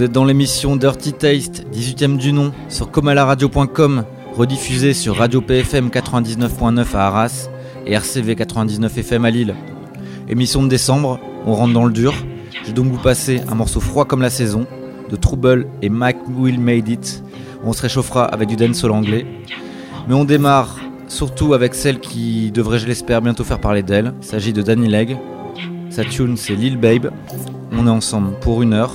Vous êtes dans l'émission Dirty Taste, 18ème du nom, sur comalaradio.com, rediffusée sur Radio PFM 99.9 à Arras et RCV 99 FM à Lille. Émission de décembre, on rentre dans le dur. Je vais donc vous passer un morceau froid comme la saison, de Trouble et Mac Will Made It. On se réchauffera avec du dancehall anglais. Mais on démarre surtout avec celle qui devrait, je l'espère, bientôt faire parler d'elle. Il s'agit de Danny Leg. Sa tune, c'est Lil Babe. On est ensemble pour une heure.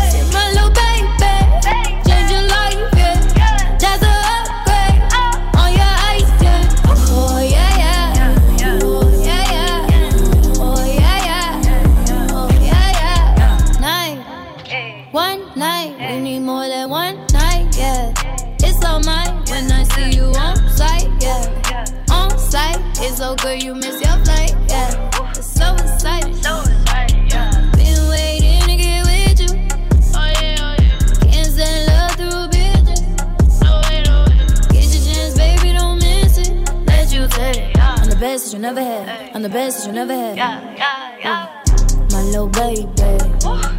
it's so good you miss your flight, yeah. It's so exciting. Been waiting to get with you. Oh yeah, oh yeah. Can't send love through bitches. Get your chance, baby, don't miss it. Let you take it. I'm the best that you never had. I'm the best that you never had. Yeah, yeah, yeah. yeah. My little baby,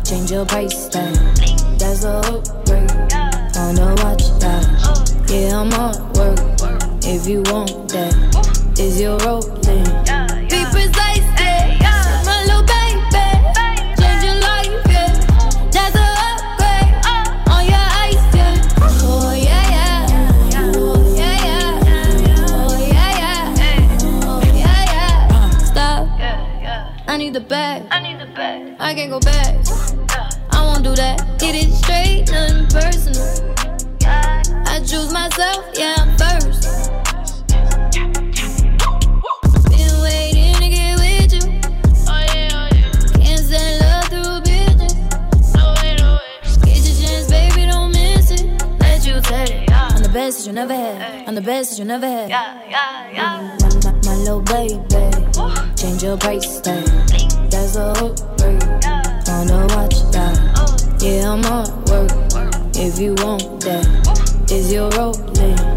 change your price tag. That's a upgrade. Wanna watch that? Yeah, I'm on work. If you want that, can't go back. I won't do that. Get it straight, nothing personal. I choose myself, yeah, I'm first. I'm the best that you never had. I'm the best that you never had. yeah, yeah, yeah. My, my, my little baby, change your price tag. That's a that? Yeah, I'm on work. If you want that, is your rolling?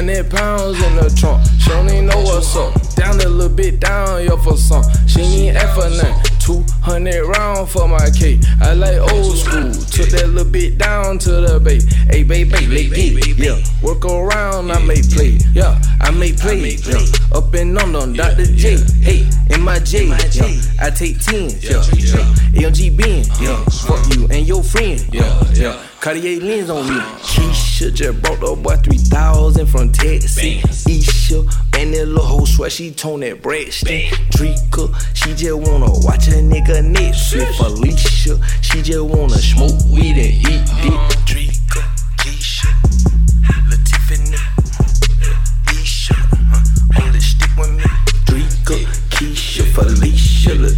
Hundred pounds in the trunk, she don't even know what's up. Down a little bit down, yo for some. She ain't for nothing. Two hundred round for my cake. I like old school. Took that little bit down to the bay. Hey, baby, let get yeah. Work around, I may play. Yeah, I may play. Yeah. Up and on on Dr. J. Hey, in my J. Yeah. I take ten. Yeah, yeah. LG Ben. Uh-huh. Yeah, fuck you and your friend. Yeah, yeah. Cartier lens on me. Keisha just brought the boy 3000 from Texas. Isha, and that little hoe swear she tone that breadstick. Drika, she just wanna watch a nigga Netflix. Felicia, she just wanna smoke weed and eat dick. Drika, Keisha, uh, Isha, uh, only stick with me. Drika, Keisha, Felicia, Lil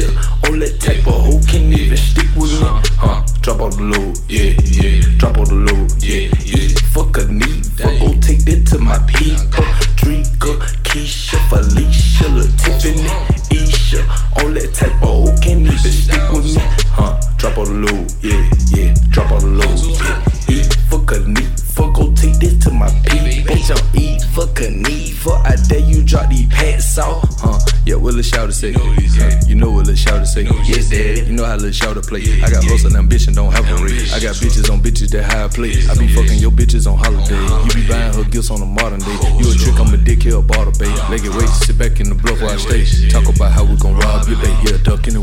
Tiffany, Isha, only type of hoe can even stick with me. Huh? Drop all the load, yeah, yeah. Drop all the load, yeah, yeah. Fuck a need, fuck go take that to my people. Drika, Keisha, Felicia, Lil Tiffany, Isha, only type of hoe can even stick with me. Huh? Drop all the load, yeah, yeah. Drop all the load, yeah, yeah. Fuck a need, fuck go take this to my people. Bitch, I'm Eva, fuck a need for. I dare you drop these pants off. Huh? Yeah, what Lil Shout say? Huh, You know what Lil Shout say? Yes, daddy. You know how Lil Shout play. I got hustle and ambition, don't have a rate. I got bitches on bitches that high play. I be fucking your bitches on holiday. You be buying her gifts on a modern day. You a trick, I'm a dick here, bottle bay. Leg it wait, sit back in the bluff while I stay. Talk about how we gon' rob your day. Yeah, duck in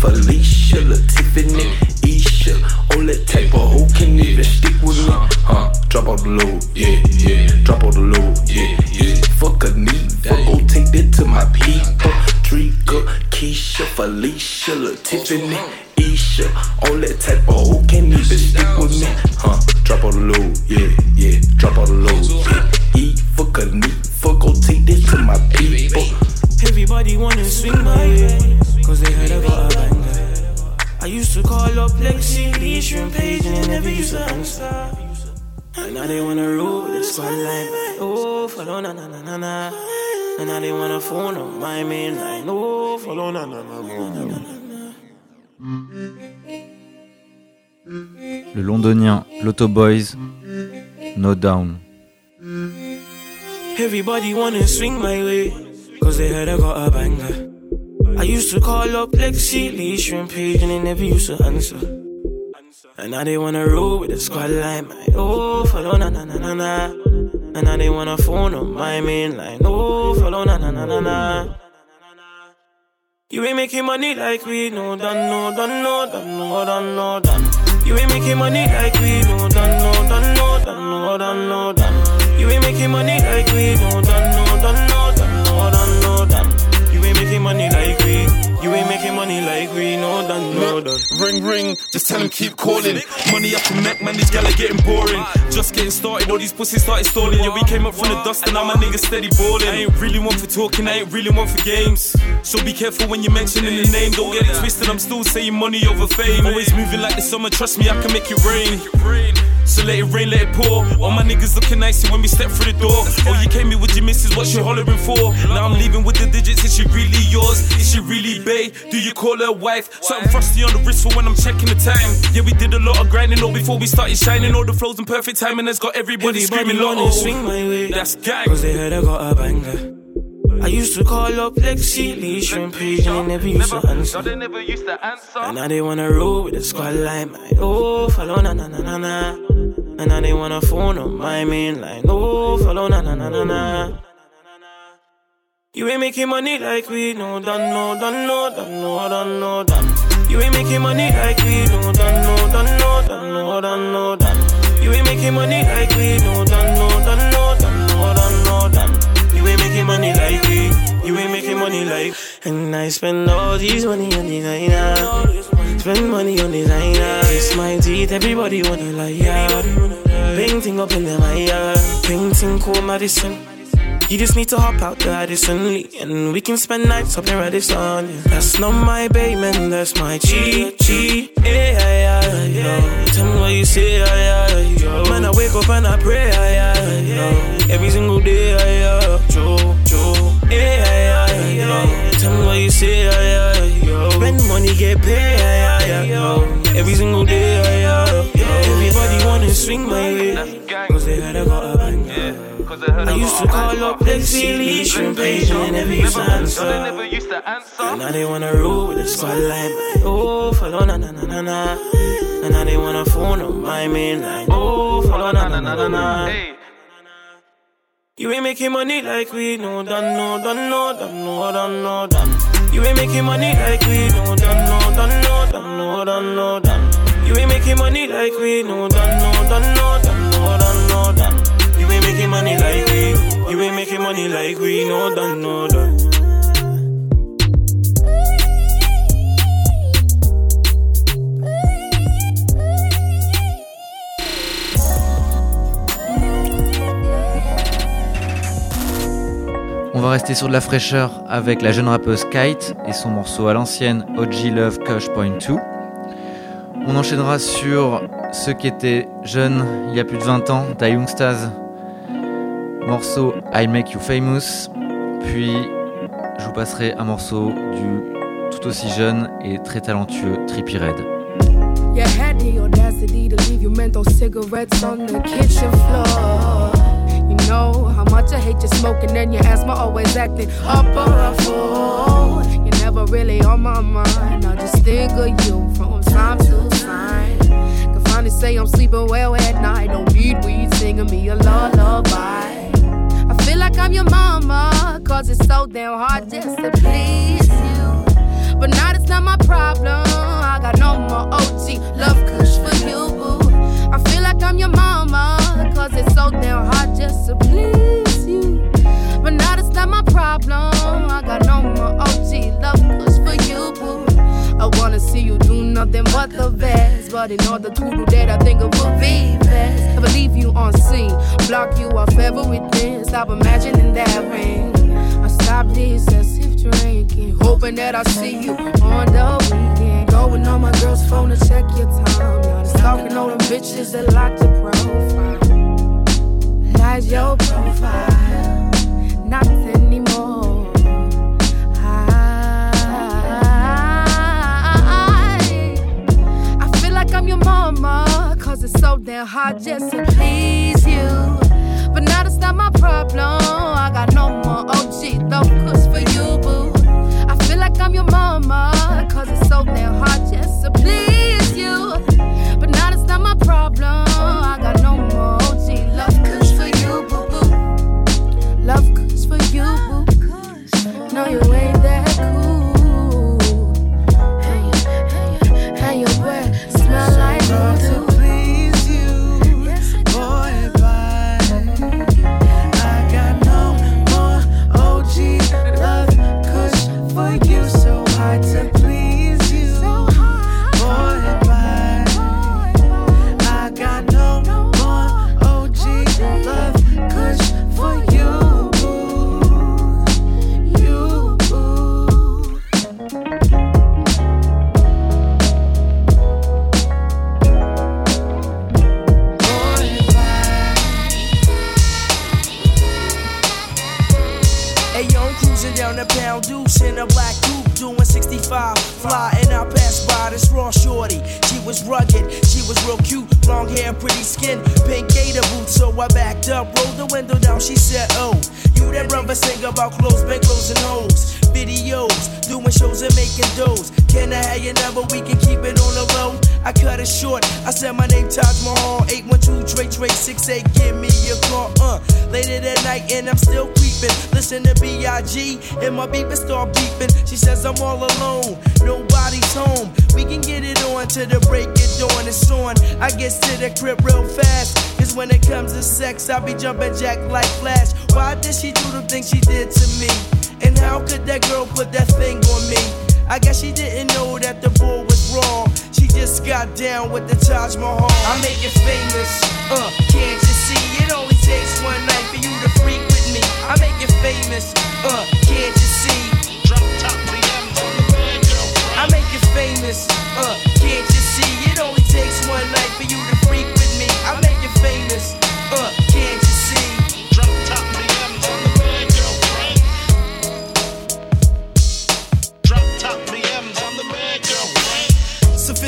Felicia, La Tiffany, Isha. All that type of hoe can even stick with me. Huh? Drop out the low, yeah, yeah. Drop out the low, yeah, yeah. Fuck a need, fuck go take that to my people. Drika, Keisha, Felicia, La Tiffany, Isha. All that type Le londonien Lotto Boyzz, No Done. Everybody wanna swing my way, cause they heard I got a banger. I used to call up Lexi, Leash, and Page, and they never used to answer. And now they wanna roll with the squad line, man. Oh, follow na na na na na. And now they wanna phone on my main line. Oh, follow na na na na na. You ain't making money like we no done, no done, no done, no done, no done. You ain't making money like we no done, no done, no done, no done, no done. You ain't making money like we no done, no done, no done, no done, no done. You ain't making money like we. You ain't making money like we know done, no done. Ring ring, just tell them keep calling. Money up to neck, man, these gal are getting boring. Just getting started, all these pussies started stalling. Yeah, we came up from the dust and now my niggas steady balling. I ain't really one for talking, I ain't really one for games. So be careful when you're mentioning the name, don't get it twisted. I'm still saying money over fame. Always moving like the summer, trust me, I can make it rain. So let it rain, let it pour. All my niggas looking nice when we step through the door. Oh, you came here with your missus, what she hollering for? Now I'm leaving with the digits, is she really yours? Is she really bae? Do you call her wife? Something frosty on the wrist for when I'm checking the time. Yeah, we did a lot of grinding, all before we started shining. All the flows in perfect timing has got everybody, Everybody screaming wanna lotto. swing my way. That's gang. Cause they heard I got a banger. I used to call up Lexi, Leash, Shrimp Page, and they never used to answer. never used to answer. And now they wanna roll with the squad line, man. Oh, follow na na na na na. And now they wanna phone on my main line. Oh, follow na na na na na. You ain't making money like we no done, no done, no done, no done, no done. You ain't making money like we no done, no done, no done, no done, no done. You ain't making money like we no done, no done, no done, no done, no done. You ain't making money like we, you ain't making money like. And I spend all these money on designer. Spend money on designer. Kiss my teeth, everybody wanna lie. Yeah. Painting up in them, yeah. Painting cool Madison. You just need to hop out the Addison Lee And we can spend nights up in Radisson yeah. That's not my babe, man, that's my G, G Yeah, yeah, yeah, yo. Tell me what you say, yeah, yeah, yo. Man, I wake up and I pray, yeah, yeah, yo. Every single day, yeah, yeah, Joe, Joe Yeah, yeah, yeah, yo. Tell me what you say, yeah, yeah, yo. Spend money, get paid, yeah, yeah, yo. Every single day, yeah, yeah, yo. Everybody wanna swing my way. Cause they heard I got a I used to call up Lexi, Leash, and Page, and they never used to answer. And now they wanna roll with the line. Oh, follow na na na na na. And now they wanna phone on my main line. Oh, follow na na na na na. You ain't making money like we no done, no done, no done, no done, no done. You ain't making money like we no done, no done, no done, no done, no done. You ain't making money like we no done, no done, no done, On va rester sur de la fraîcheur avec la jeune rappeuse Kite et son morceau à l'ancienne OG Love Kush Point 2. On enchaînera sur ceux qui étaient jeunes il y a plus de 20 ans, Da Youngstars, morceau I Make You Famous. Puis je vous passerai un morceau du tout aussi jeune et très talentueux Trippie Red. You had the audacity to leave your menthol cigarettes on the kitchen floor. You know how much I hate you smoking, and your asthma always acting up a fool. You're never really on my mind. I just think of you from time to time. Can finally say I'm sleeping well at night. Don't need weed singing me a lullaby. Like I'm your mama, cause it's so damn hard just to please you. But now it's not my problem. I got no more OG love kush for you, boo. I feel like I'm your mama, cause it's so damn hard just to please you. But now it's not my problem. I got no more OG love kush for you, boo. I wanna see you do nothing but the best. But in order to do that, I think it would be best. Never leave you on scene, block you off everything. Stop imagining that ring. I stop this as if drinking, hoping that I see you on the weekend. Going on my girl's phone to check your time. Now stalking all them bitches that like your profile. Like your profile, not Mama, cause it's so damn hard just to please you. But now that's not my problem. I got no more OG kush for you, boo. I feel like I'm your mama, cause it's so damn hard just to please you. But now that's not my problem. I was rugged, she was real cute, long hair, pretty skin, pink gator boots. So I backed up, rolled the window down. She said, Oh, you that brother sing about clothes, bankroll's and hoes. Videos, doing shows and making doughs. Can I have your number? We can keep it on the low. I cut it short. I said my name Taj Mahal, 812 Trey Trey 68. Give me a call, uh. Later that night and I'm still creeping. Listen to B.I.G. and my beeper start beeping. She says I'm all alone, nobody's home. We can get it on to the break it dawn. It's on. I get to the crib real fast. Cause when it comes to sex, I be jumping jack like Flash. Why did she do the thing she did to me? And how could that girl put that thing on me? I guess she didn't know that the boy was wrong. She just got down with the Taj Mahal. I make it famous, uh, can't you see? It only takes one night for you to freak with me. I make it famous, uh, can't you see? Drop top I make it famous, uh,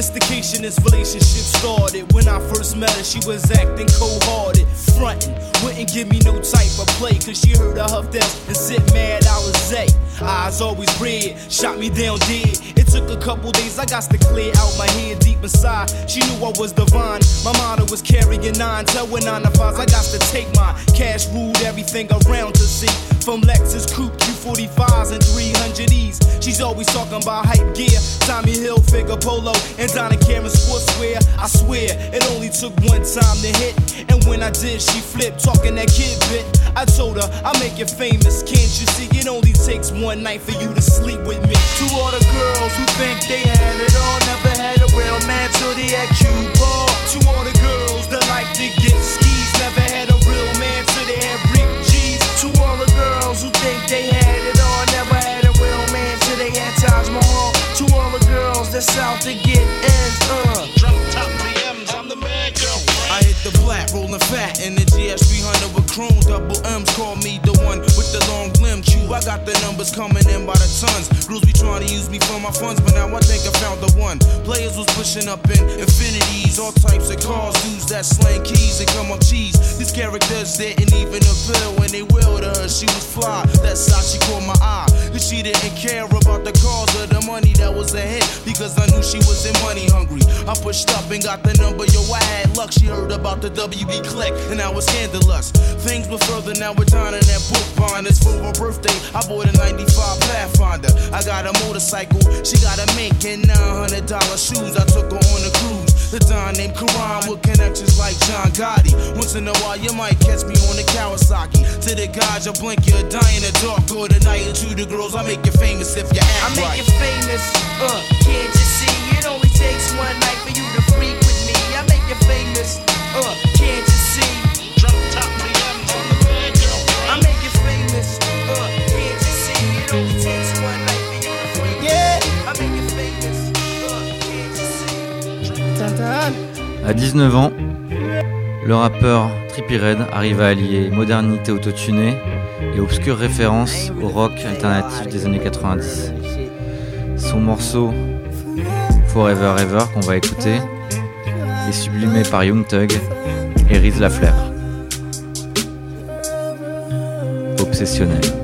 sophisticated Sophistication is relationship started. When I first met her, she was acting cold hearted, frontin'. Wouldn't give me no type of play, cause she heard I huffed out and sit mad Alizé. Eyes always red, shot me down dead. It took a couple days, I got to clear out my head deep inside. She knew I was divine. My motto was carrying nine, tell when nine to fives, I got to take my cash ruled everything around to see. From Lexus Coupe, Q45s, and 300Es. She's always talking about hype gear, Tommy Hill, figure polo, and Donna Karan sportswear. I swear, it only took one time to hit. And when I did, she flipped, talking that kid bit. I told her, I'll make you famous, can't you see? It only takes one night for you to sleep with me. To all the girls who think they had it all, never had a real man till they at cue ball. To all the girls that like to get skis, never had a real man till they had Rick G's. To all the girls who think they had it all, never had a real man till they had Taj Mahal. To all the girls that's out to got the numbers coming in by the tons. Rules be trying to use me for my funds, but now I think I found the one. Players was pushing up in infinities, all types of cars, dudes that slang keys and come up cheese. These characters didn't even appeal when they will her. She was fly, that's how she caught my eye. Cause she didn't care about the cause or the money that was ahead, because I knew she wasn't money hungry. I pushed up and got the number, yo, I had luck. She heard about the WB click, and I was scandalous. Things were further, now we're dining that book binders. For her birthday, I bought a 95 Pathfinder. I got a motorcycle, she got a mink and $900 shoes. I took her on a cruise. The Don named Karan with connections like John Gotti. Once in a while, you might catch me on the Kawasaki. To the guys, I blink, you'll die in the dark. Or the night, and to the girls, I make you famous if you act I make right. you famous, uh, can't you see? It only takes one night for you to freak with me. I make you famous, uh, can't you see? À 19 ans, le rappeur Trippie Red arrive à allier modernité autotunée et obscure référence au rock alternatif des années 90. Son morceau Forever Ever qu'on va écouter est sublimé par Young Thug et Riz Laflair. Obsessionnel.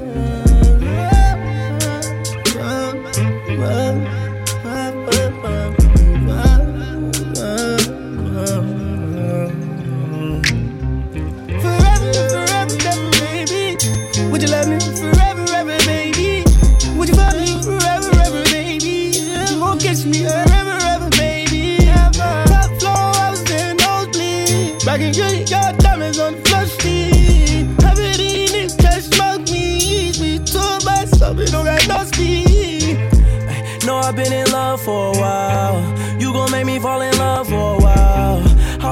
I've been in love for a while. You gon' make me fall in love for a while.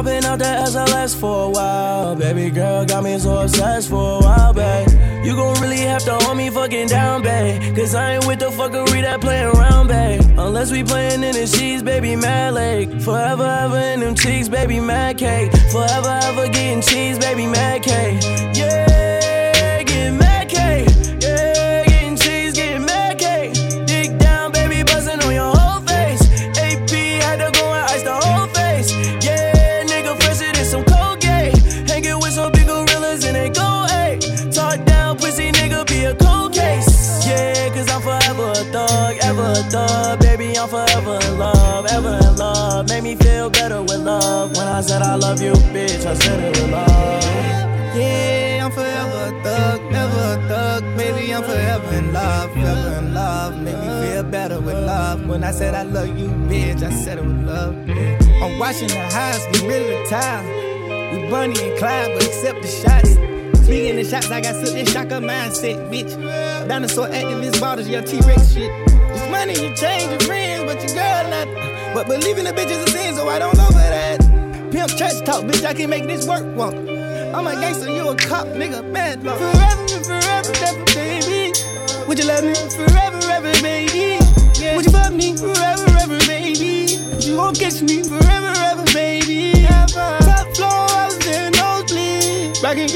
Been out there SLS for a while. Baby girl got me so obsessed for a while, babe. You gon' really have to hold me fucking down, babe. Cause I ain't with the fuckery that play around, babe. Unless we playin' in the sheets, baby, mad lake. Forever, ever in them cheeks, baby, mad cake. Forever, ever getting cheese, baby, mad cake. Yeah, getting mad thug, ever. Baby, I'm forever in love, ever in love. Made me feel better with love. When I said I love you, bitch, I said it with love. Yeah, I'm forever a thug, never a thug. Baby, I'm forever in love, forever in love. Make me feel better with love. When I said I love you, bitch, I said it with love. I'm watching the highs, we ready the time. We Bonnie and Clyde, but accept the shots. Speaking the shots, I got such a shocker mindset, bitch. Dinosaur activist bottles, your T-Rex shit. Money, you change your friends, but your girl not. But believing the bitch is a sin, so I don't know for that. Pimp church talk, bitch, I can make this work, walk. I'm a gangster, you a cop, nigga, mad law. Forever forever, ever, baby. Would you love me forever, ever, baby? Would you fuck me forever, ever, baby? You won't kiss me forever, ever, baby. Top floor, I was in nosebleed. Back in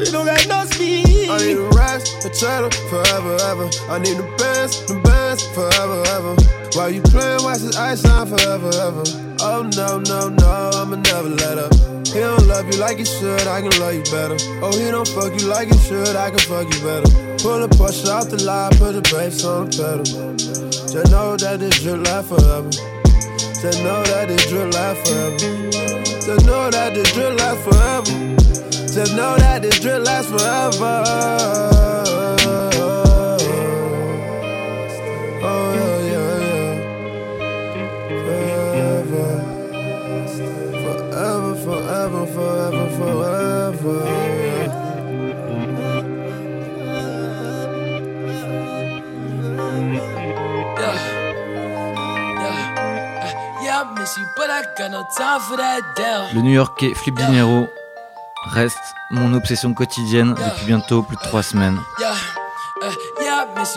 we don't got no speed. I need the rise, a cheddar, forever, ever. I need the best, the best, forever, ever. While you playing, watch this ice shine forever, ever. Oh no, no, no, I'ma never let up. He don't love you like he should, I can love you better. Oh, he don't fuck you like he should, I can fuck you better. Pull a push off the line, put the brakes on the pedal. Just know that this drip last forever. Just know that this drip last forever. Just know that this drip last forever. Just know that this drip lasts forever. Oh yeah, yeah, yeah. Forever, forever, forever, forever, forever. yeah. Yeah, I miss you, but I got no time for that damn. Le New Yorkais Flip Dinero reste mon obsession quotidienne depuis bientôt plus de 3 semaines. Yeah, uh, yeah, I I miss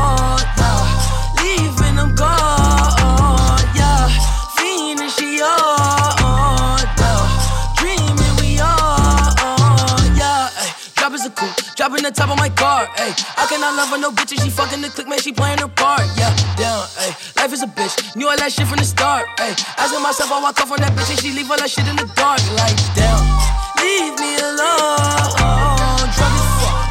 Top of my car, ayy. I cannot love her, no bitch, and she fucking the click, man, she playing her part, yeah. Down, ayy. Life is a bitch, knew all that shit from the start, ayy. Asking myself, I walk off on that bitch, and she leave all that shit in the dark, like, damn. Leave me alone. Drunk as fuck,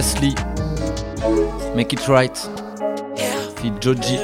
Nestle, Make It Right, Feed Joji.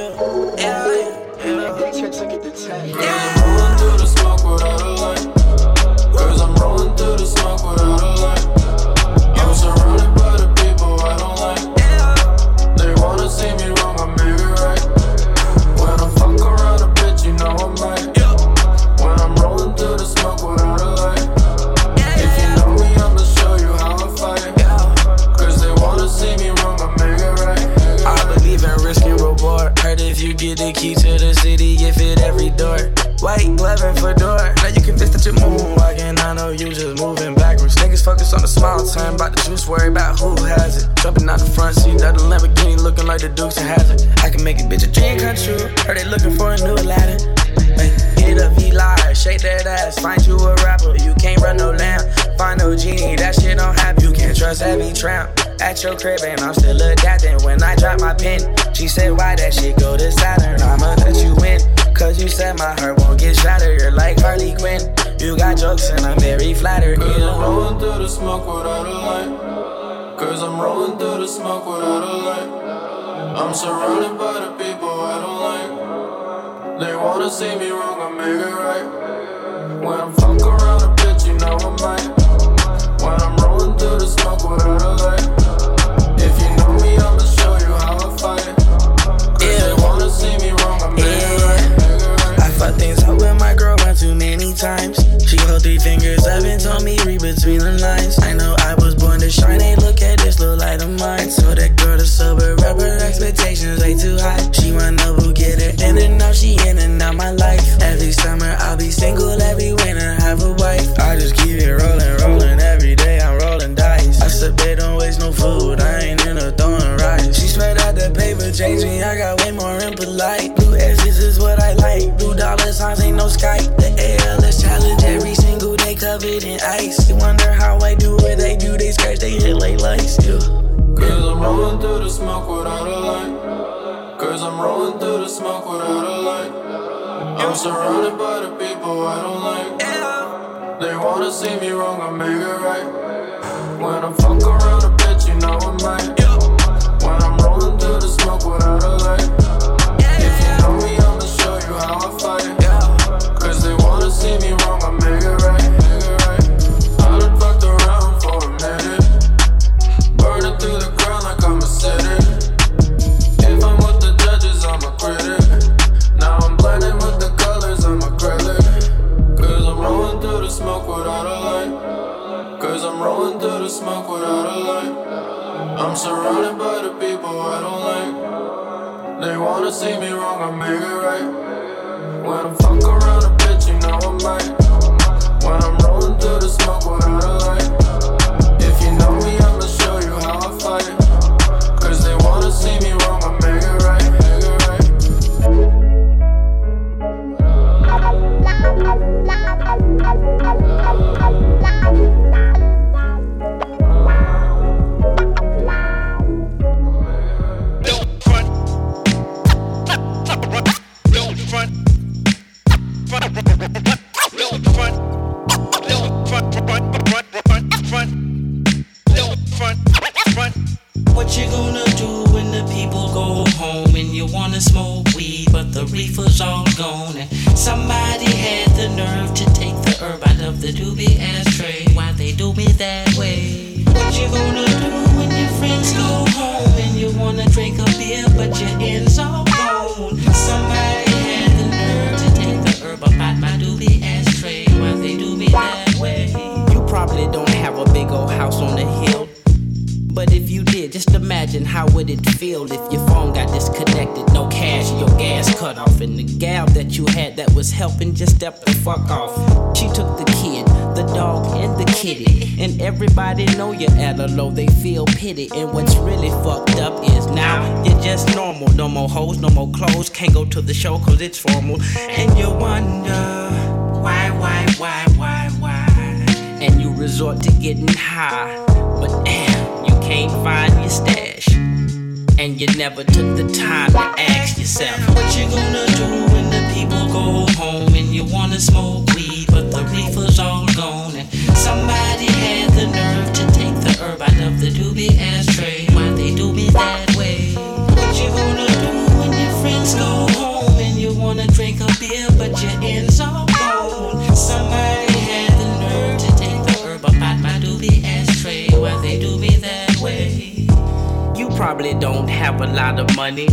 White glove and fedora. Now you convinced that you're moonwalking. I know you just moving backwards. Niggas focus on the small term, about the juice, worry about who has it. Jumping out the front seat of the Lamborghini, looking like the Dukes of Hazzard. I can make a bitch a dream come true. Heard they looking for a new Aladdin. Hit a V live, shake that ass, find you a rapper. You can't run no lamb, find no genie, that shit don't happen. You can't trust heavy tramp. At your crib, and I'm still adapting when I drop my pen. She said, Why that shit go to Saturn? I'ma let you win. Cause you said my heart won't get shattered. You're like Harley Quinn. You got jokes, and I'm very flattered. Cause I'm rolling through the smoke without a light. Cause I'm rolling through the smoke without a light. I'm surrounded by the people I don't like. They wanna see me wrong, I make it right. When I'm fuck around a bitch, you know I might. Between the lines. I know I was born to shine. Hey, look at this little light of mine. So that girl to sober up, her expectations way too high. She wanna know who get her in and out. She in and out my life. Every summer I'll be single. Every winter have a wife. I just keep it rolling, rolling. Every day I'm rolling dice. I said, babe, don't waste no food. I ain't in a throwing rice. She spread out the paper, change me. I got way more impolite. Blue S's is what I like. Blue dollar signs ain't no Skype. The coated in ice. You wonder how I do it, they do, they scratch, they hit like lights, yeah. Cause I'm rolling through the smoke without a light. Cause I'm rolling through the smoke without a light. I'm surrounded by the people I don't like. They wanna see me wrong, I make it right. When I fuck around a bitch, you know I might. When I'm rolling through the smoke without a light. If you know me, I'ma show you how I fight. More hoes, no more clothes, can't go to the show 'cause it's formal, and you wonder why, why, why, why, why, and you resort to getting high, but damn you can't find your stash. And you never took the time to ask yourself, What you gonna do when the people go home and you wanna smoke weed, but the reefer's all gone? And somebody had the nerve to take the herb out of the doobie ashtray. Why they do me that friends go home and you wanna drink a beer, but your ends gone? Somebody had the nerve to take the herb out my doobie ashtray. They do me that way? you probably don't have a lot of money.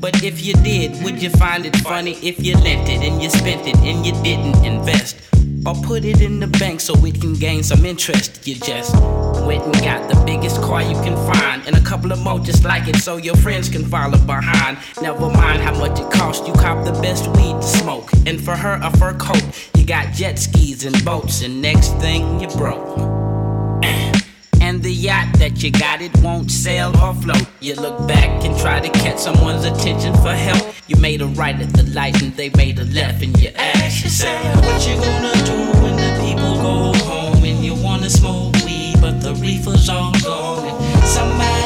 But if you did, would you find it funny if you lent it and you spent it and you didn't invest? Or put it in the bank so it can gain some interest. You just went and got the biggest car you can find and a couple of more just like it so your friends can follow behind. Never mind how much it costs, you cop the best weed to smoke. And for her, a fur coat. You got jet skis and boats, and next thing you broke. And the yacht that you got, it won't sail or float. You look back and try to catch someone's attention for help. You made a right at the light and they made a left, and you ask yourself, What you gonna do when the people go home and you wanna smoke weed, but the reefer's all gone? And somebody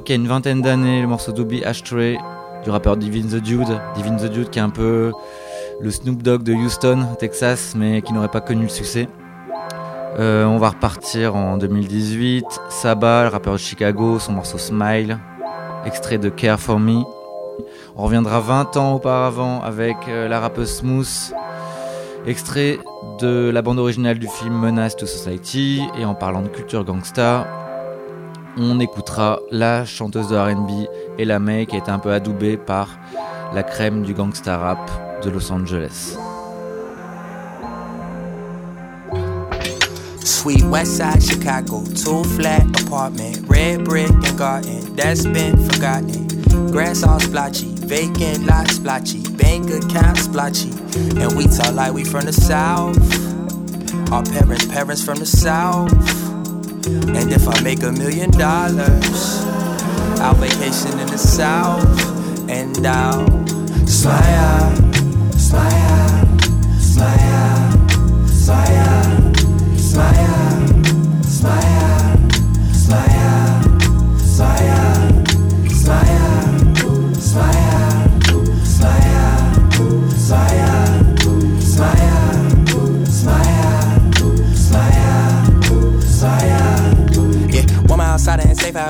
qui a une vingtaine d'années, le morceau d'Obi Ashtray du rappeur Divine the Dude. Divine the Dude qui est un peu le Snoop Dogg de Houston, Texas, mais qui n'aurait pas connu le succès. Euh, on va repartir en 2018. Saba, le rappeur de Chicago, son morceau Smile, extrait de Care for Me. On reviendra 20 ans auparavant avec euh, la rappeuse Smooth, extrait de la bande originale du film Menace to Society. Et en parlant de culture gangsta, on écoutera la chanteuse de RB Ella May qui a été un peu adoubée par la crème du gangsta rap de Los Angeles. Sweet West Side Chicago, two flat apartment, red brick and garden, that's been forgotten. Grass all splotchy, vacant lot splotchy, bank account splotchy, and we talk like we from the south. Our parents, parents from the south. And if I make a million dollars, I'll vacation in the south, and I'll smile, smile, smile, smile. Smile,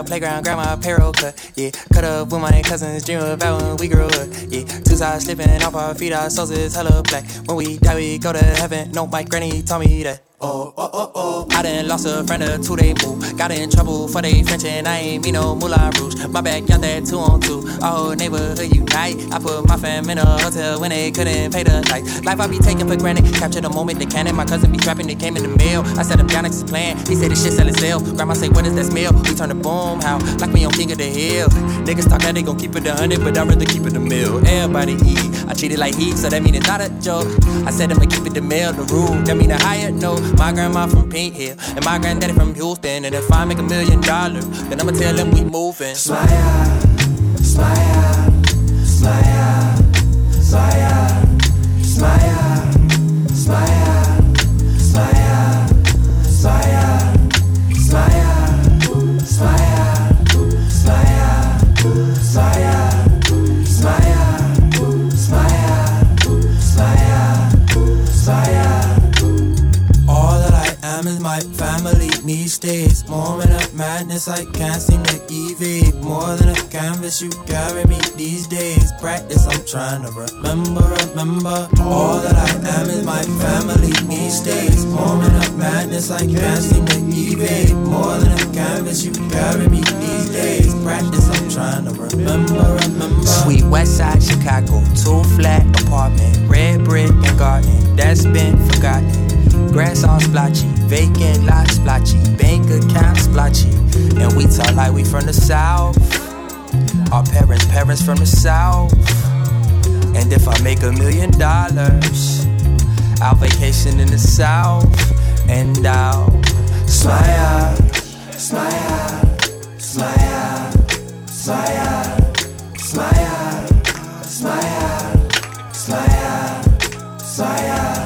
playground, grab my apparel cut. Yeah, cut up with my cousins, dream about when we grew up. Yeah, two sides slipping off our feet, our souls is hella black. When we die, we go to heaven. No, my granny told me that. Oh, oh, oh, oh. I done lost a friend or two, they move. Got in trouble for they French and I ain't me no Moulin Rouge. My backyard that two on two. Our neighborhood unite. I put my fam in a hotel when they couldn't pay the lights. Life I be taking for granted. Capture the moment they can. My cousin be trapping, they came in the mail. I set next to plan. He said this shit sell itself. Grandma say, what is that smell? We turn the boom how like me on King of the Hill. Niggas talk that they gon' keep it a hundred, but I'd rather keep it a mill. Everybody eat. I treat it like heat, so that mean it's not a joke. I said I'ma keep it the mail, the rule. That mean a higher note. My grandma from Pink Hill, and my granddaddy from Houston. And if I make a million dollars, then I'ma tell them we moving. Smile, smile, smile, smile, days. Moment of madness, I can't seem to evade. More than a canvas, you carry me these days. Practice, I'm trying to remember, remember. All that I am is my family these days. Moment of madness, I can't seem to evade. More than a canvas, you carry me these days. Practice, I'm trying to remember, remember. Sweet West Side Chicago, two flat apartment, red brick and garden. That's been forgotten. Grass all splotchy, vacant lot splotchy, bank account splotchy. And we talk like we from the south. Our parents, parents from the south. And if I make a million dollars, I'll vacation in the south. And I'll smile, smile, smile, smile, smile, smile, smile, smile.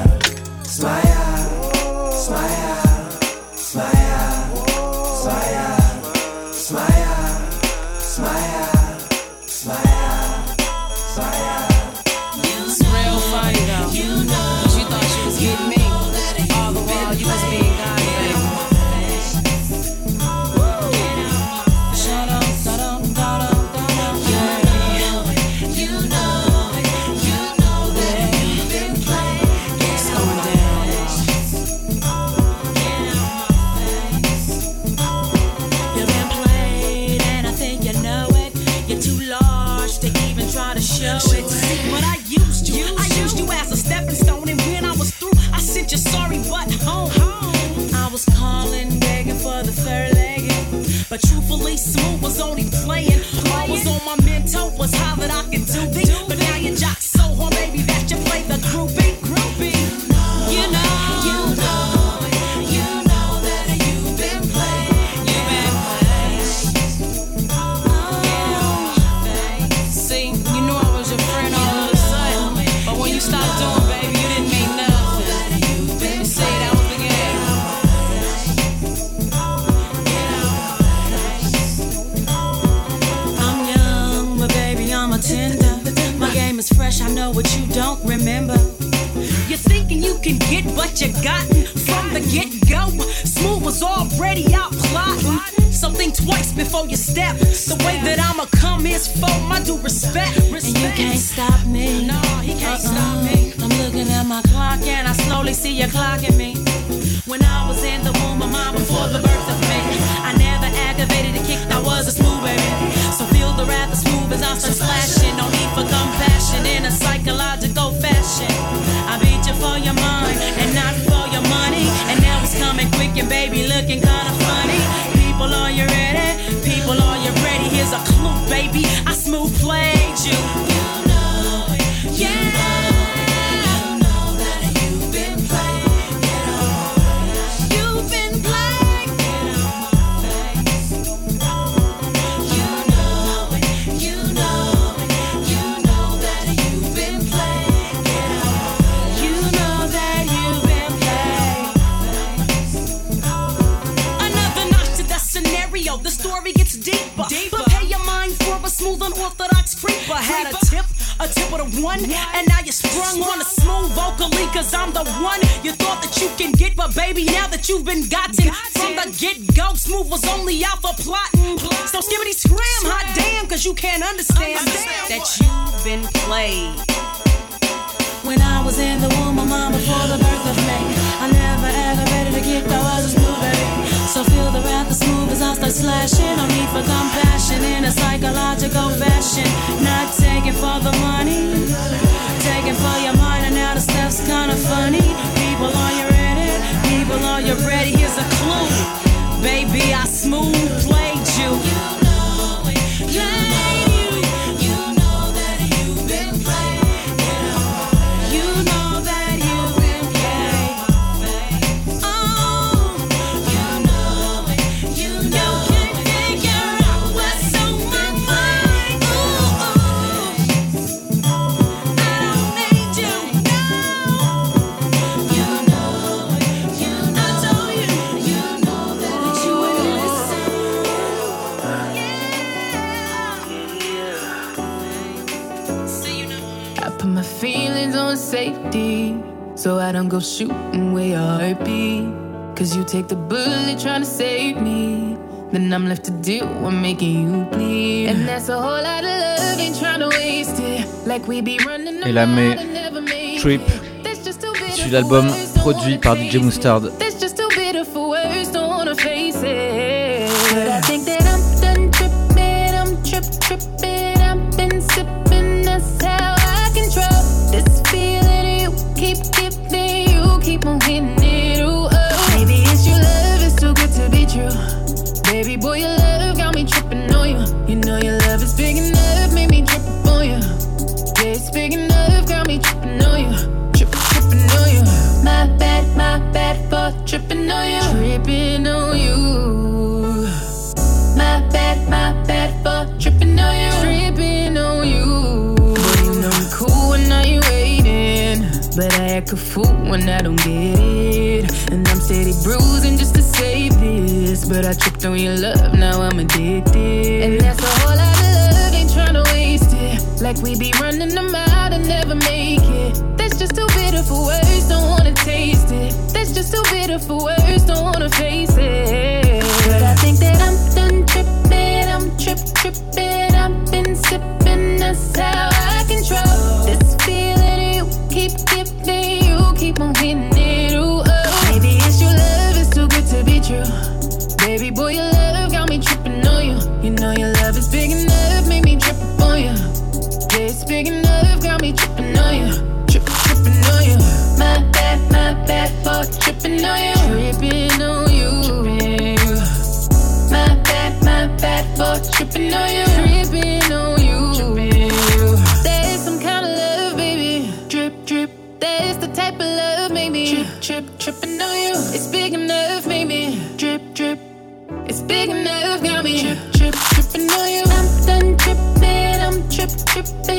The story gets deeper. deeper. But pay your mind for a smooth, unorthodox creeper. Had a tip, a tip of the one, and now you're sprung on a smooth vocally, cause I'm the one you thought that you can get. But baby, now that you've been gotten, gotten. from the get go, smooth was only out for plotting. Plottin'. So skibbity scram, scram, hot damn, cause you can't understand, understand that you've been played. When I was in the womb my mama for the birth of me, I never ever ready to get the was so feel the wrath as smooth as I start slashing. No need for compassion in a psychological fashion. Not taking for the money, taking for your mind. And now the stuff's kinda funny. People, are you ready? People, are you ready? Here's a clue. Baby, I smooth played you. You know it. Played So I don't go shooting where your be. Cause you take the bullet trying to save me. Then I'm left to deal with making you bleed. And that's a whole lot of love, ain't trying to waste it. Like we be running around and never make Trip, l'album produit par DJ Mustard. drip.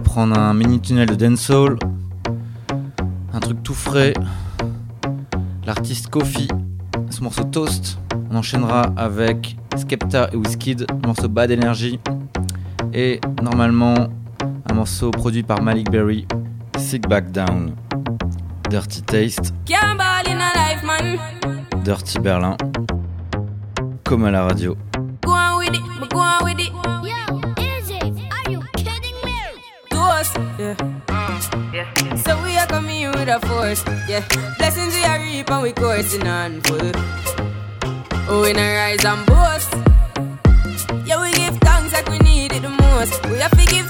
Va prendre un mini tunnel de dancehall. Un truc tout frais. L'artiste Kofi, ce morceau Toast. On enchaînera avec Skepta et Wizkid, morceau Bad Energy. Et normalement, un morceau produit par Malik Berry, Sick Back Down. Dirty Taste. Dirty Berlin. Comme à la radio. Force, yeah. Blessings we are reap and we coursing on full. Oh, we not rise and boast. Yeah, we give thanks like we need it the most. We have to give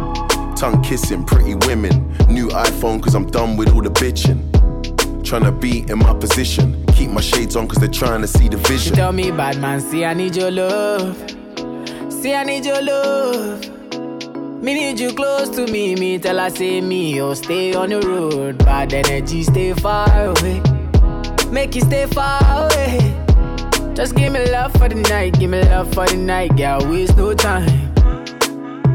Tongue kissing, pretty women. New iPhone, cause I'm done with all the bitching. Tryna be in my position. Keep my shades on, cause they're trying to see the She vision. tell me, bad man, see I need your love. See I need your love. Me need you close to me. Me tell her say me, oh stay on the road. Bad energy, stay far away. Make you stay far away. Just give me love for the night, give me love for the night, girl. Waste no time.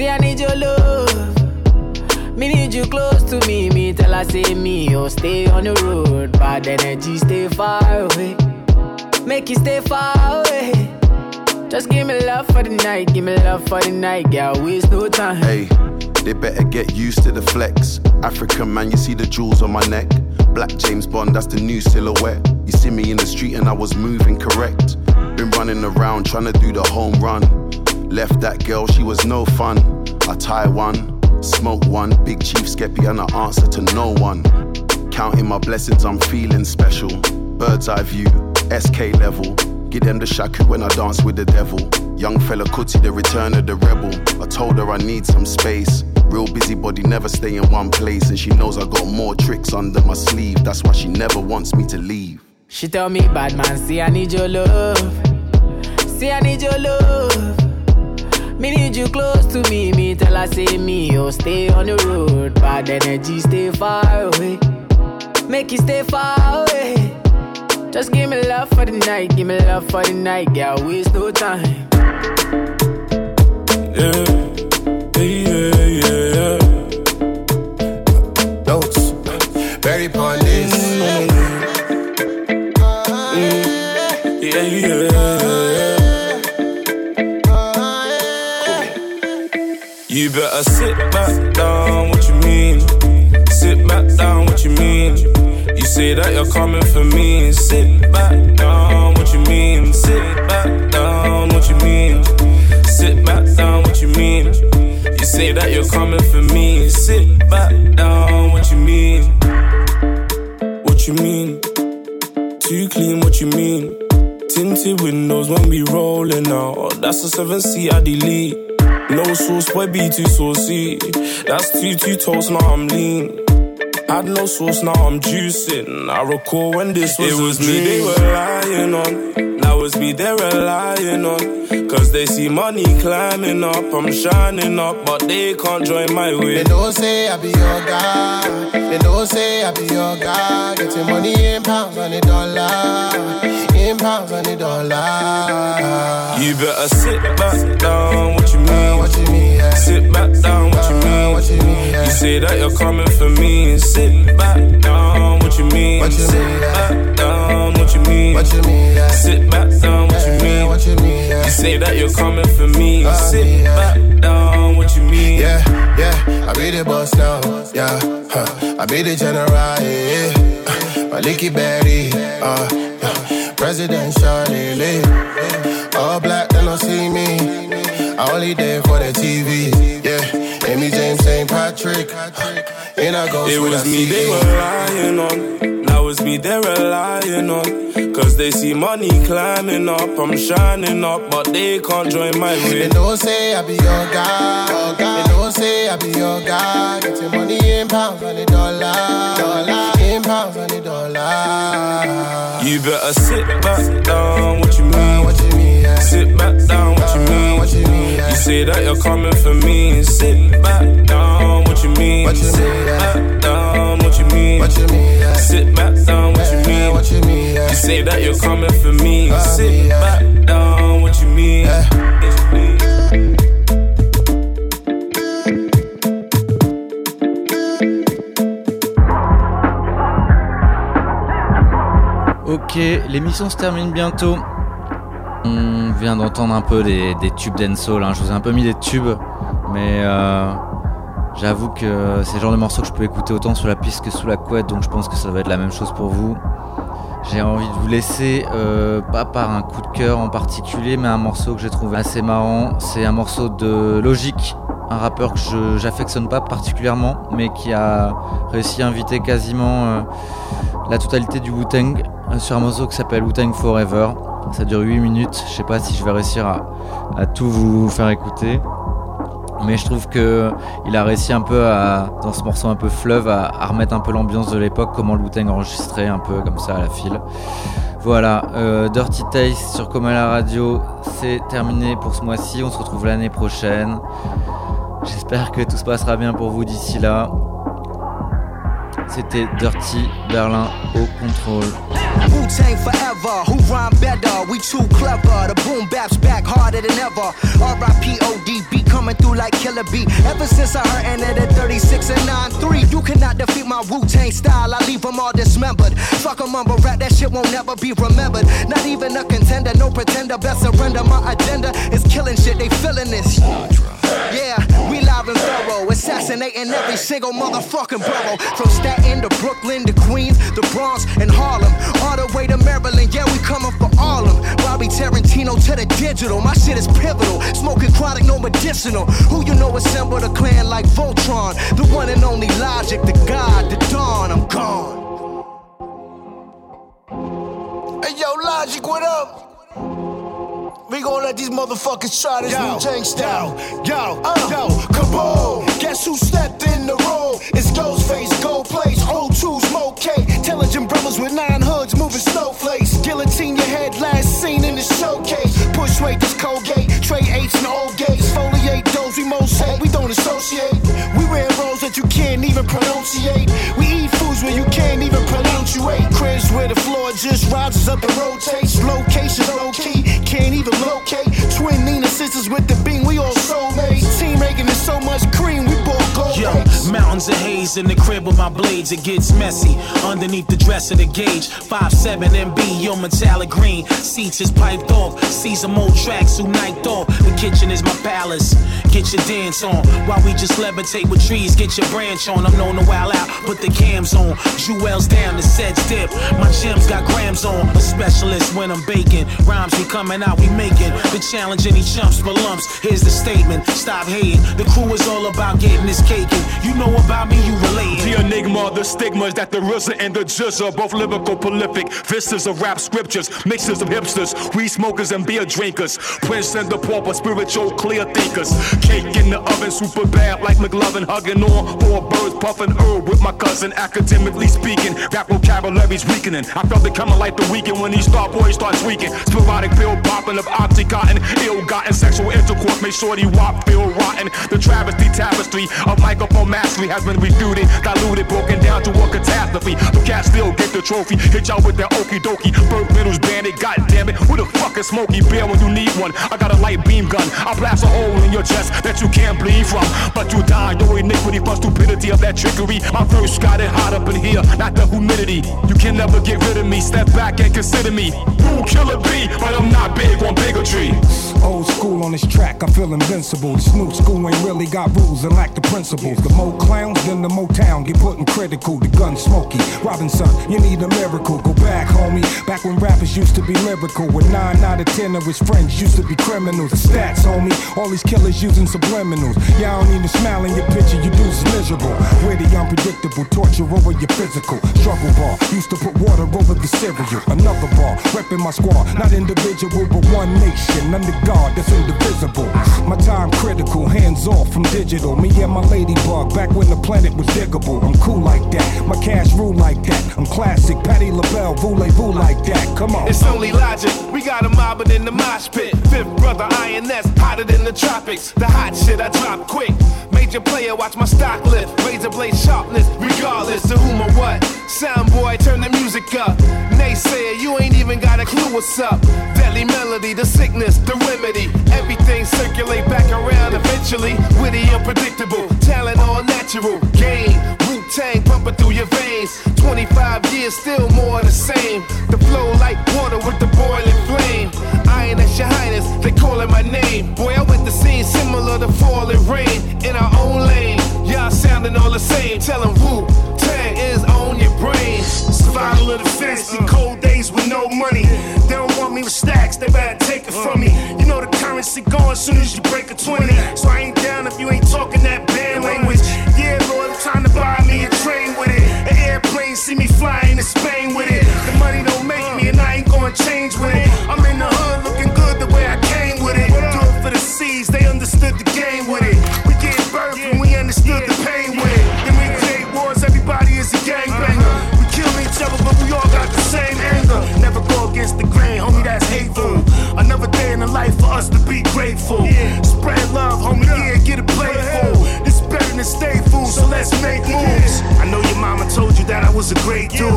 See I need your love. Me need you close to me. Me tell her say me, oh stay on the road. Bad energy, stay far away. Make you stay far away. Just give me love for the night, give me love for the night, girl. Waste no time. Hey, they better get used to the flex. African man, you see the jewels on my neck. Black James Bond, that's the new silhouette. You see me in the street and I was moving correct. Been running around trying to do the home run. Left that girl, she was no fun. I tie one, Smoke one, big chief skeppy and I answer to no one. Counting my blessings, I'm feeling special. Bird's eye view, SK level. Give them the shaku when I dance with the devil. Young Fela Kuti, the return of the rebel. I told her I need some space. Real busybody, never stay in one place. And she knows I got more tricks under my sleeve. That's why she never wants me to leave. She tell me, bad man, see I need your love. See I need your love. Me need you close to me. Me tell her say me, oh stay on the road. Bad energy, stay far away. Make you stay far away. Just give me love for the night, give me love for the night, girl. Waste no time. Yeah, yeah, yeah, yeah. Notes, very upon this. Mm. Yeah, yeah, You better sit back down, what you mean? Sit back down, what you mean? You say that you're coming for me. Sit back down, what you mean? Sit back down, what you mean? Sit back down, what you mean? You say that you're coming for me. Sit back down, what you mean? What you mean? Too clean, what you mean? Tinted windows when we rolling out. That's a 7C I delete. No sauce, boy, be too saucy. That's two, two toast, now I'm lean. Had no sauce, now I'm juicing. I recall when this was It was me they were lying on. Now it's me they're relying on. Cause they see money climbing up. I'm shining up, but they can't join my way. They don't say I be your guy. They don't say I be your guy. Getting money in pounds on the dollar. In pounds on the dollar. You better sit back down, what you mean? what you mean? Yeah. Sit back down, what you mean? what you mean? Yeah. You say that you're coming for me. Sit back down, what you mean? What you Sit mean? Yeah. back down, what you mean? What you mean? Yeah. Sit back down, what you mean? What you mean? Yeah. You say that you're coming for me. Uh, Sit yeah. back down, what you mean? Yeah, yeah, I be the boss now, yeah. Huh. I be the general, yeah. Uh, my licky berry, uh, uh, presidential, lily. All black, they don't see me. I only there for the TV, yeah. Amy James, St. Patrick. And I go It was me they were lying on. Now it's me they're relying on. Cause they see money climbing up. I'm shining up, but they can't join my They way. don't say I be your guy. They don't say I be your guy. Getting money in pounds on the dollar. dollar. In pounds on the dollar. You better sit back down, what you mean? What you mean? Yeah. Sit back down, what you uh, mean? What you mean? You say that you're coming for me. Sit back down, what you mean? What you mean, Sit yeah. back down, what you mean? What you mean? Yeah. Sit back down, what you Yeah, mean? What you mean? Yeah. You say that you're coming for me. Sit yeah. back down, what you mean? Ok, l'émission se termine bientôt. Vient d'entendre un peu des, tubes dancehall. Hein. Je vous ai un peu mis des tubes, mais euh, j'avoue que c'est le genre de morceaux que je peux écouter autant sur la piste que sous la couette, donc je pense que ça va être la même chose pour vous. J'ai envie de vous laisser, euh, pas par un coup de cœur en particulier, mais un morceau que j'ai trouvé assez marrant. C'est un morceau de Logic, un rappeur que j'affectionne pas particulièrement, mais qui a réussi à inviter quasiment euh, la totalité du Wu-Tang sur un morceau qui s'appelle Wu-Tang Forever. Ça dure 8 minutes. Je sais pas si je vais réussir à, tout vous faire écouter. Mais je trouve que il a réussi un peu à, dans ce morceau un peu fleuve, à, remettre un peu l'ambiance de l'époque, comment le Wu-Tang enregistrait un peu comme ça à la file. Voilà, euh, Dirty Taste sur Comala Radio, c'est terminé pour ce mois-ci. On se retrouve l'année prochaine. J'espère que tout se passera bien pour vous d'ici là. C'était Dirty Berlin au contrôle. Wu Tang forever, who rhyme better? We too clever. The boom bap's back harder than ever. Coming through like Killer B. Ever since I heard at 36 and 9 3, you cannot defeat my Wu Tang style. I leave them all dismembered. Fuck a mumble rap, that shit won't never be remembered. Not even a contender, no pretender. Best surrender. My agenda is killing shit, they feeling this. Yeah, we Assassinating every single motherfucking borough. From Staten to Brooklyn to Queens, the Bronx and Harlem. All the way to Maryland, yeah, we coming for all of 'em. Robbie Tarantino to the digital, my shit is pivotal. Smoking chronic, no medicinal. Who you know assembled a clan like Voltron? The one and only Logic, the God, the Dawn, I'm gone. Hey yo, Logic, what up? We gon' let these motherfuckers try this Yo, Wu Tang style. Yo, uh, yo, kaboom! Guess who stepped in the room? It's Ghostface, Gold Place, O2, Smoke K. Intelligent brothers with nine hoods moving snowflakes. Guillotine your head, last seen in the showcase. Push weight, this Colgate. Trey H and old gates. Foliate those we most hate. We don't associate. We wear roles that you can't even pronunciate. We eat foods where you can't even pronunciate. Cribs where the floor just rises up and rotates. Location low key, can't even locate. Twin Nina sisters with the beam, we all soulmates. Team making is so much cream, we bought gold. Yo, mountains of haze in the crib with my blades, it gets messy. Underneath the dress of the gauge, 5'7 MB, yo, metallic green. Seats is piped off, see some old tracks who night off. The kitchen is my palace. Get your dance on while we just levitate with trees. Get your branch on. I'm known to wild out, put the cams on. Jewels down, the sets dip. My gems got grams on. A specialist when I'm baking. Rhymes we coming out, we making. The challenge any chumps for lumps. Here's the statement. Stop hating. The crew is all about getting this cake. You know about me, you relating. The enigma, the stigmas that the RZA and the GZA are both lyrical, prolific. Vistas of rap scriptures, mixes of hipsters, weed smokers and beer drinkers. Prince and the pauper, spiritual clear thinkers. Cake in the oven, super bad like McLovin, hugging on four birds, puffing herb with my cousin. Academically speaking, rap vocabulary's weakening. I felt it coming like the Weeknd when these star boys start tweaking. Sporadic pill popping of oxycontin, ill-gotten sexual intercourse, make sure wop feel rotten. The travesty tapestry of microphone mastery has been refuted, diluted, broken down to a catastrophe. The cat still get the trophy, hit y'all with that okie dokie. Burt Middles bandit, god damn it. Who the fuck is Smokey Bear when you need one? I got a light beam gun, I blast a hole in your chest that you can't bleed from. But you die, your iniquity stupidity of that trickery. My verse got it hot up in here, not the humidity. You can never get rid of me, step back and consider me. Rule killer B, but I'm not big on bigotry. Old school on this track, I feel invincible. This new school ain't really got rules and lack the principles. The more clowns, then the Motown get put in critical. The gun smoky. Robinson, you need a miracle. Go back, homie. Back when rappers used to be lyrical. When nine out of ten of his friends used to be criminals. The stats, homie. All these killers using subliminals. Y'all don't even smile in your picture, you dudes miserable. Witty, unpredictable, torture over your physical. Struggle bar, used to put water over the cereal. Another bar, repping my squad. Not individual, but one nation. Under God, that's indivisible. My time critical, hands off from digital. Me and my ladybug, back when the planet was diggable. I'm cool like that, my cash rule like that. I'm classic, Patti LaBelle, voulez-vous like that. Come on. It's only logic. We got a mobbing in the mosh pit. Fifth brother INS, hotter than the tropics. The hot shit I drop quick. Major player, watch my stock lift. Razor blade sharpness, regardless to whom or what. Sound boy, turn the music up. Naysayer, you ain't even got a clue what's up. Deadly melody, the sickness, the remedy. Everything circulate back around eventually. Witty, unpredictable, talent all natural. Game, Tang pumping through your veins. 25 years, still more the same. The flow like water with the boiling flame. I ain't at your highness, they calling my name. Boy, I went the scene similar to falling rain in our own lane. Y'all sounding all the same. Tell 'em Wu Tang is on your brain. Survival of the fancy, cold days with no money. They don't want me with stacks, they better take it from me. You know the currency gone as soon as you break a 20. So I ain't down if you ain't talking that bad language. Yeah, Lord, I'm trying to buy me a train with it. An airplane, see me flying to Spain with it. The money don't make me, and I ain't gonna change with it. I'm be grateful. Spread love, homie, yeah, get it playful. It's better than stay food, so let's make moves. I know your mama told you that I was a great dude.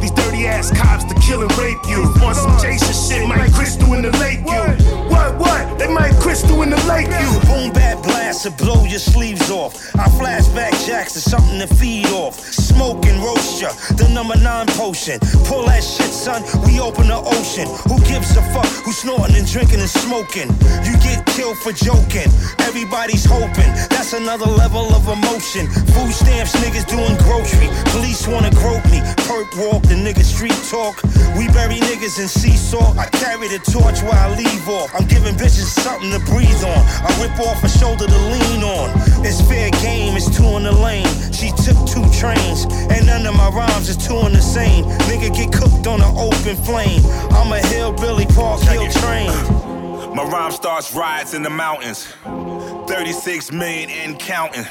These ass cops to kill and rape you. Want some Jason shit, Mike Crystal in the lake, you. What, what? They might crystal in the lake you. Boom bap blast to blow your sleeves off. I flashback jacks to something to feed off. Smoke and roast ya, the number nine potion. Pull that shit, son. We open the ocean. Who gives a fuck? Who's snorting and drinking and smoking? You get killed for joking. Everybody's hoping. That's another level of emotion. Food stamps, niggas doing grocery. Police wanna grope me. Perp walk, the nigga street talk. We bury niggas in seesaw. I carry the torch while I leave off. I'm giving bitches something to breathe on. I rip off a shoulder to lean on. It's fair game, it's two in the lane. She took two trains, and none of my rhymes is two in the same. Nigga get cooked on an open flame. I'm a hillbilly, Park Hill train. My rhyme starts riots in the mountains. 36 million and counting.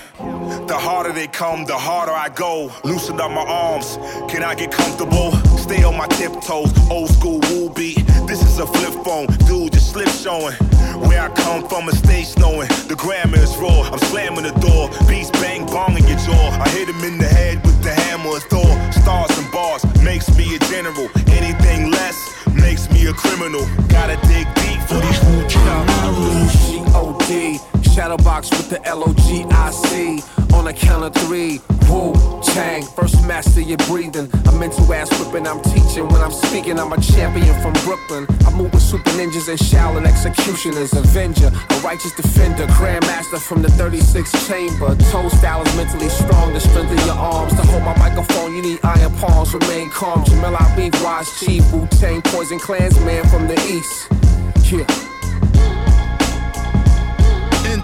The harder they come, the harder I go. Loosen up my arms. Can I get comfortable? Stay on my tiptoes. Old school woo beat. This is a flip phone. Dude, just slip showing. Where I come from, a stage snowing. The grammar is raw. I'm slamming the door. Beats bang bong in your jaw. I hit him in the head with the hammer of Thor. Stars and bars makes me a general. Anything less makes me a criminal. Gotta dig deep for these G-O-D, Shadowbox with the L-O-G-I-C. On a count of three, Wu Tang, first master your breathing. I'm into ass whipping, I'm teaching. When I'm speaking, I'm a champion from Brooklyn. I move with super ninjas and Shaolin executioners. Avenger, a righteous defender, grandmaster from the 36 chamber. Toe style is mentally strong, the strength of your arms. To hold my microphone, you need iron palms. Remain calm. Jamel Beef, wise chief, Wu Tang, poison clansman from the east. Yeah.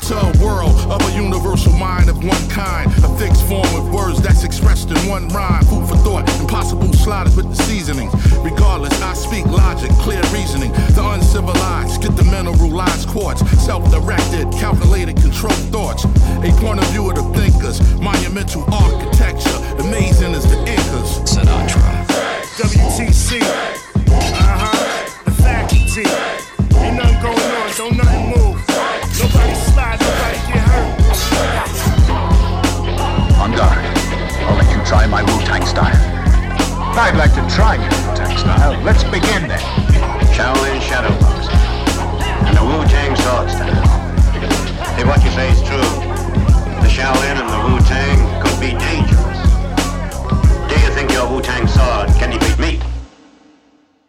Into a world of a universal mind of one kind. A fixed form of words that's expressed in one rhyme. Food for thought, impossible sliders with the seasonings. Regardless, I speak logic, clear reasoning. The uncivilized get the mineralized quartz. Self directed, calculated, controlled thoughts. A point of view of the thinkers. Monumental architecture, amazing as the Incas. Sinatra. WTC. Uh huh. The faculty. Ain't nothing going on, don't nothing try my Wu-Tang style? I'd like to try your Wu-Tang style. Let's begin then. Shaolin Shadow Boxing. And the Wu-Tang Sword Style. Hey, what you say is true. The Shaolin and the Wu-Tang could be dangerous. Do you think your Wu-Tang Sword can defeat me?